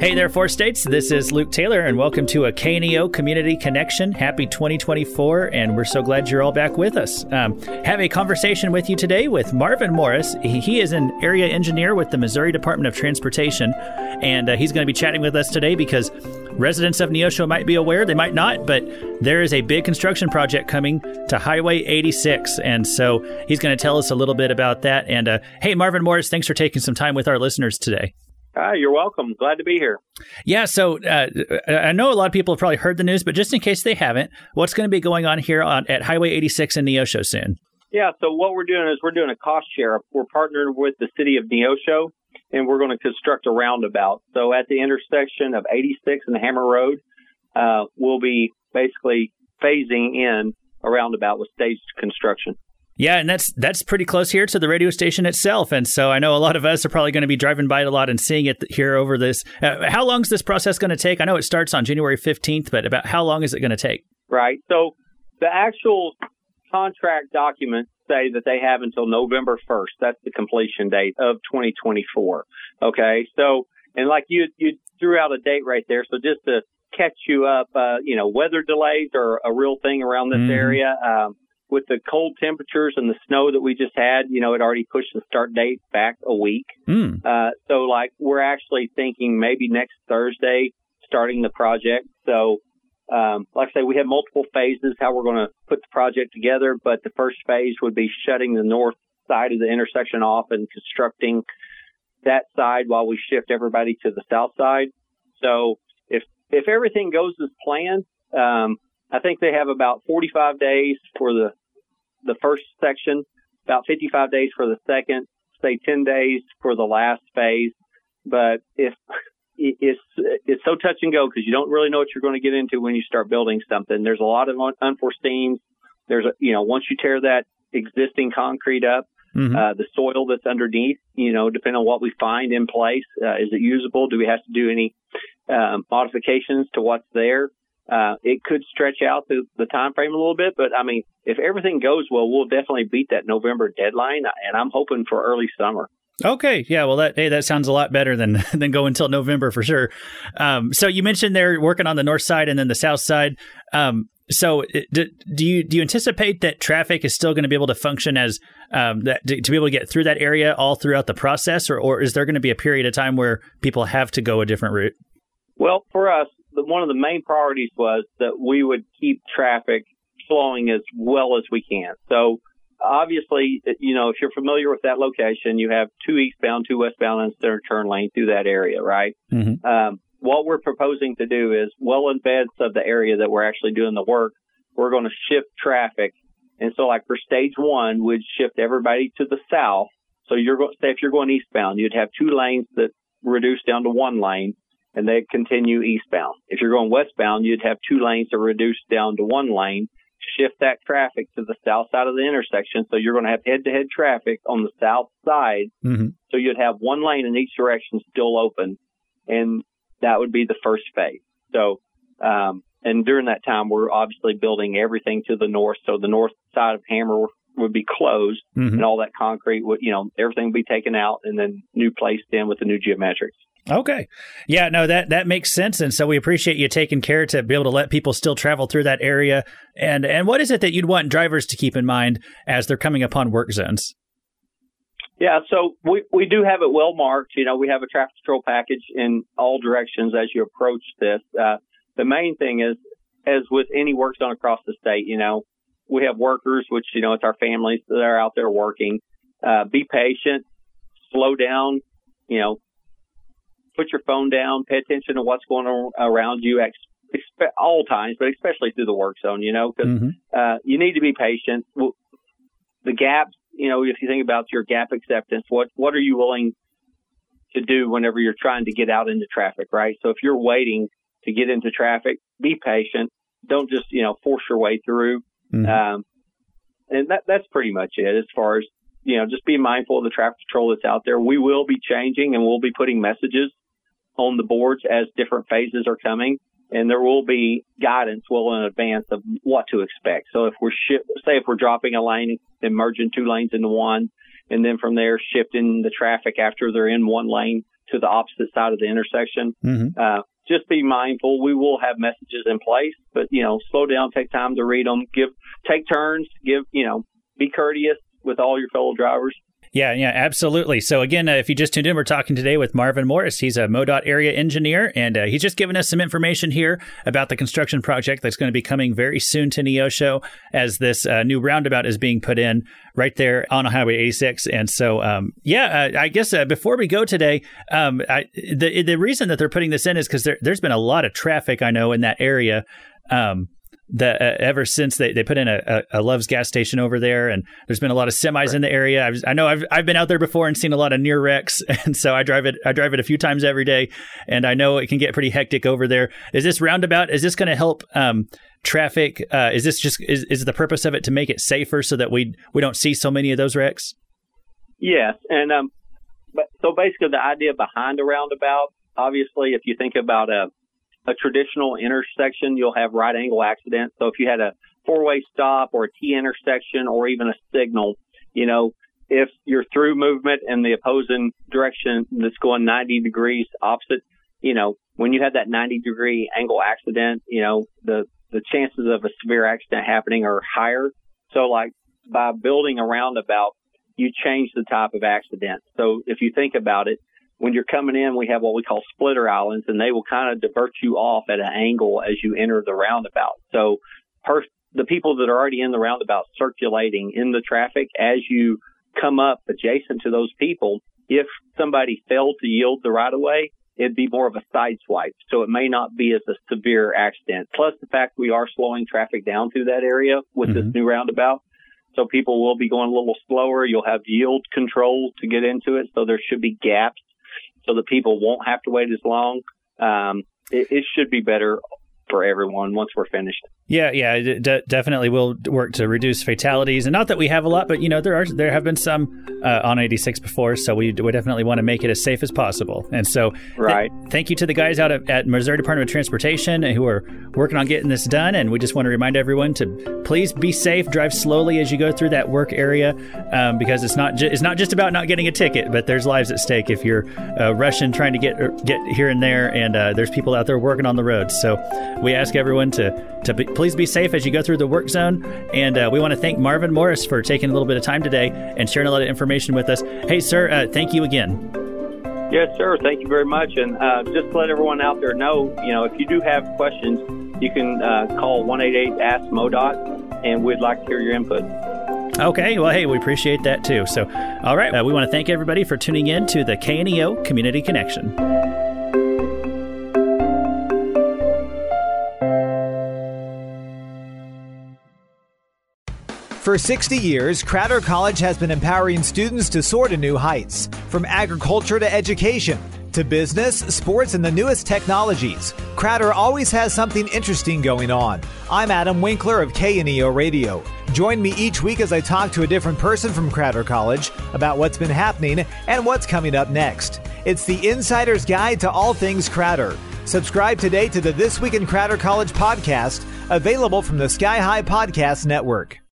Hey there, Four States. This is Luke Taylor, and welcome to a KNEO Community Connection. Happy 2024, and we're so glad you're all back with us. Um, have a conversation with you today with Marvin Morris. He, is an area engineer with the Missouri Department of Transportation, and uh, he's going to be chatting with us today because residents of Neosho might be aware, they might not, but there is a big construction project coming to Highway 86, and so he's going to tell us a little bit about that. And uh, hey, Marvin Morris, thanks for taking some time with our listeners today. Hi, you're welcome. Glad to be here. Yeah, so uh, I know a lot of people have probably heard the news, but just in case they haven't, what's going to be going on here on, at Highway 86 in Neosho soon? Yeah, so what we're doing is we're doing a cost share. We're partnered with the city of Neosho, and we're going to construct a roundabout. So at the intersection of 86 and Hammer Road, uh, we'll be basically phasing in a roundabout with staged construction. Yeah, and that's that's pretty close here to the radio station itself, and so I know a lot of us are probably going to be driving by it a lot and seeing it here over this. Uh, how long is this process going to take? I know it starts on January fifteenth, but about how long is it going to take? Right. So the actual contract documents say that they have until November first. That's the completion date of 2024. Okay. So and like you you threw out a date right there. So just to catch you up, uh, you know, weather delays are a real thing around this mm-hmm. area. Um, with the cold temperatures and the snow that we just had, you know, it already pushed the start date back a week. Mm. Uh, so, like, we're actually thinking maybe next Thursday starting the project. So, um, like I say, we have multiple phases how we're going to put the project together, but the first phase would be shutting the north side of the intersection off and constructing that side while we shift everybody to the south side. So, if if everything goes as planned, um, I think they have about 45 days for the the first section, about 55 days for the second, say 10 days for the last phase. But if it's it's so touch and go because you don't really know what you're going to get into when you start building something. There's a lot of unforeseens. There's a you know once you tear that existing concrete up, mm-hmm. uh, the soil that's underneath, you know, depending on what we find in place, uh, is it usable? Do we have to do any um, modifications to what's there? Uh, it could stretch out the, the time frame a little bit, but I mean, if everything goes well, we'll definitely beat that November deadline, and I'm hoping for early summer. Okay, yeah, well, that hey, that sounds a lot better than than go until November for sure. Um, so you mentioned they're working on the north side and then the south side. Um, so do, do, you do you anticipate that traffic is still going to be able to function as um, that to, to, be able to get through that area all throughout the process, or or is there going to be a period of time where people have to go a different route? Well, for us, one of the main priorities was that we would keep traffic flowing as well as we can. So obviously, you know, if you're familiar with that location, you have two eastbound, two westbound, and center turn lane through that area, right? Mm-hmm. Um, what we're proposing to do is well in advance of the area that we're actually doing the work, we're going to shift traffic. And so, like for stage one, we'd shift everybody to the south. So you're going, say if you're going eastbound, you'd have two lanes that reduce down to one lane and they continue eastbound. If you're going westbound, you'd have two lanes that reduce down to one lane, shift that traffic to the south side of the intersection. So you're going to have head to head traffic on the south side. Mm-hmm. So you'd have one lane in each direction still open. And that would be the first phase. So, um, and during that time, we're obviously building everything to the north. So the north side of Hammer would be closed mm-hmm. and all that concrete would, you know, everything would be taken out and then new placed in with the new geometrics. Okay. Yeah, no, that that makes sense. And so we appreciate you taking care to be able to let people still travel through that area. And and what is it that you'd want drivers to keep in mind as they're coming upon work zones? Yeah, so we, we do have it well marked. You know, we have a traffic control package in all directions as you approach this. Uh, the main thing is, as with any work zone across the state, you know, we have workers, which, you know, it's our families that are out there working. Uh, be patient, slow down, you know, put your phone down, pay attention to what's going on around you at all times, but especially through the work zone, you know, because mm-hmm. uh, you need to be patient. The gaps, you know, if you think about your gap acceptance, what what are you willing to do whenever you're trying to get out into traffic, right? So if you're waiting to get into traffic, be patient. Don't just you know force your way through. Mm-hmm. Um, and that that's pretty much it as far as you know. Just be mindful of the traffic control that's out there. We will be changing and we'll be putting messages on the boards as different phases are coming. And there will be guidance well in advance of what to expect. So if we're say if we're dropping a lane and merging two lanes into one, and then from there shifting the traffic after they're in one lane to the opposite side of the intersection. Mm-hmm. Uh, just be mindful. We will have messages in place, but you know, slow down, take time to read them, give, take turns, give, you know, be courteous with all your fellow drivers. Yeah, yeah, absolutely. So again, uh, if you just tuned in, we're talking today with Marvin Morris. He's a MoDOT area engineer, and uh, he's just given us some information here about the construction project that's going to be coming very soon to Neosho as this uh, new roundabout is being put in right there on Highway 86. And so, um, yeah, uh, I guess uh, before we go today, um, I, the the reason that they're putting this in is because there, has been a lot of traffic I know in that area. Um, the uh, ever since they, they put in a, a, Love's gas station over there, and there's been a lot of semis right. in the area. I've, i know I've I've been out there before and seen a lot of near wrecks, and so I drive it I drive it a few times every day, and I know it can get pretty hectic over there. Is this roundabout? Is this going to help? Um, traffic uh, is this just is, is the purpose of it to make it safer so that we we don't see so many of those wrecks yes and um but so basically the idea behind a roundabout obviously if you think about a a traditional intersection, you'll have right angle accidents. So if you had a four way stop or a T intersection or even a signal, you know, if you're through movement in the opposing direction that's going 90 degrees opposite, you know, when you have that 90 degree angle accident, you know, the, the chances of a severe accident happening are higher. So like by building a roundabout, you change the type of accident. So if you think about it, when you're coming in, we have what we call splitter islands, and they will kind of divert you off at an angle as you enter the roundabout. So, per- the people that are already in the roundabout circulating in the traffic, as you come up adjacent to those people, if somebody failed to yield the right of way, it'd be more of a side swipe. So it may not be as a severe accident. Plus the fact we are slowing traffic down through that area with mm-hmm. this new roundabout. So people will be going a little slower. You'll have yield control to get into it. So there should be gaps so that people won't have to wait as long. Um, it, it should be better for everyone once we're finished. Yeah, yeah, d- definitely will work to reduce fatalities, and not that we have a lot, but you know there are there have been some uh, on 86 before, so we, we definitely want to make it as safe as possible. And so, right. Th- thank you to the guys out at, at Missouri Department of Transportation who are working on getting this done, and we just want to remind everyone to please be safe, drive slowly as you go through that work area, um, because it's not ju- it's not just about not getting a ticket, but there's lives at stake if you're uh, rushing trying to get er, get here and there, and uh, there's people out there working on the roads. So we ask everyone to to be, please be safe as you go through the work zone. And uh, we want to thank Marvin Morris for taking a little bit of time today and sharing a lot of information with us. Hey, sir, uh, thank you again. Yes, sir. Thank you very much. And uh, just to let everyone out there know, you know, if you do have questions, you can uh, call 188 Ask MoDOT, and we'd like to hear your input. Okay, well, hey, we appreciate that too. So, all right, uh, we want to thank everybody for tuning in to the KNEO Community Connection. For 60 years, Crowder College has been empowering students to soar to new heights, from agriculture to education, to business, sports, and the newest technologies. Crowder always has something interesting going on. I'm Adam Winkler of KNEO Radio. Join me each week as I talk to a different person from Crowder College about what's been happening and what's coming up next. It's the Insider's Guide to All Things Crowder. Subscribe today to the This Week in Crowder College podcast, available from the Sky High Podcast Network.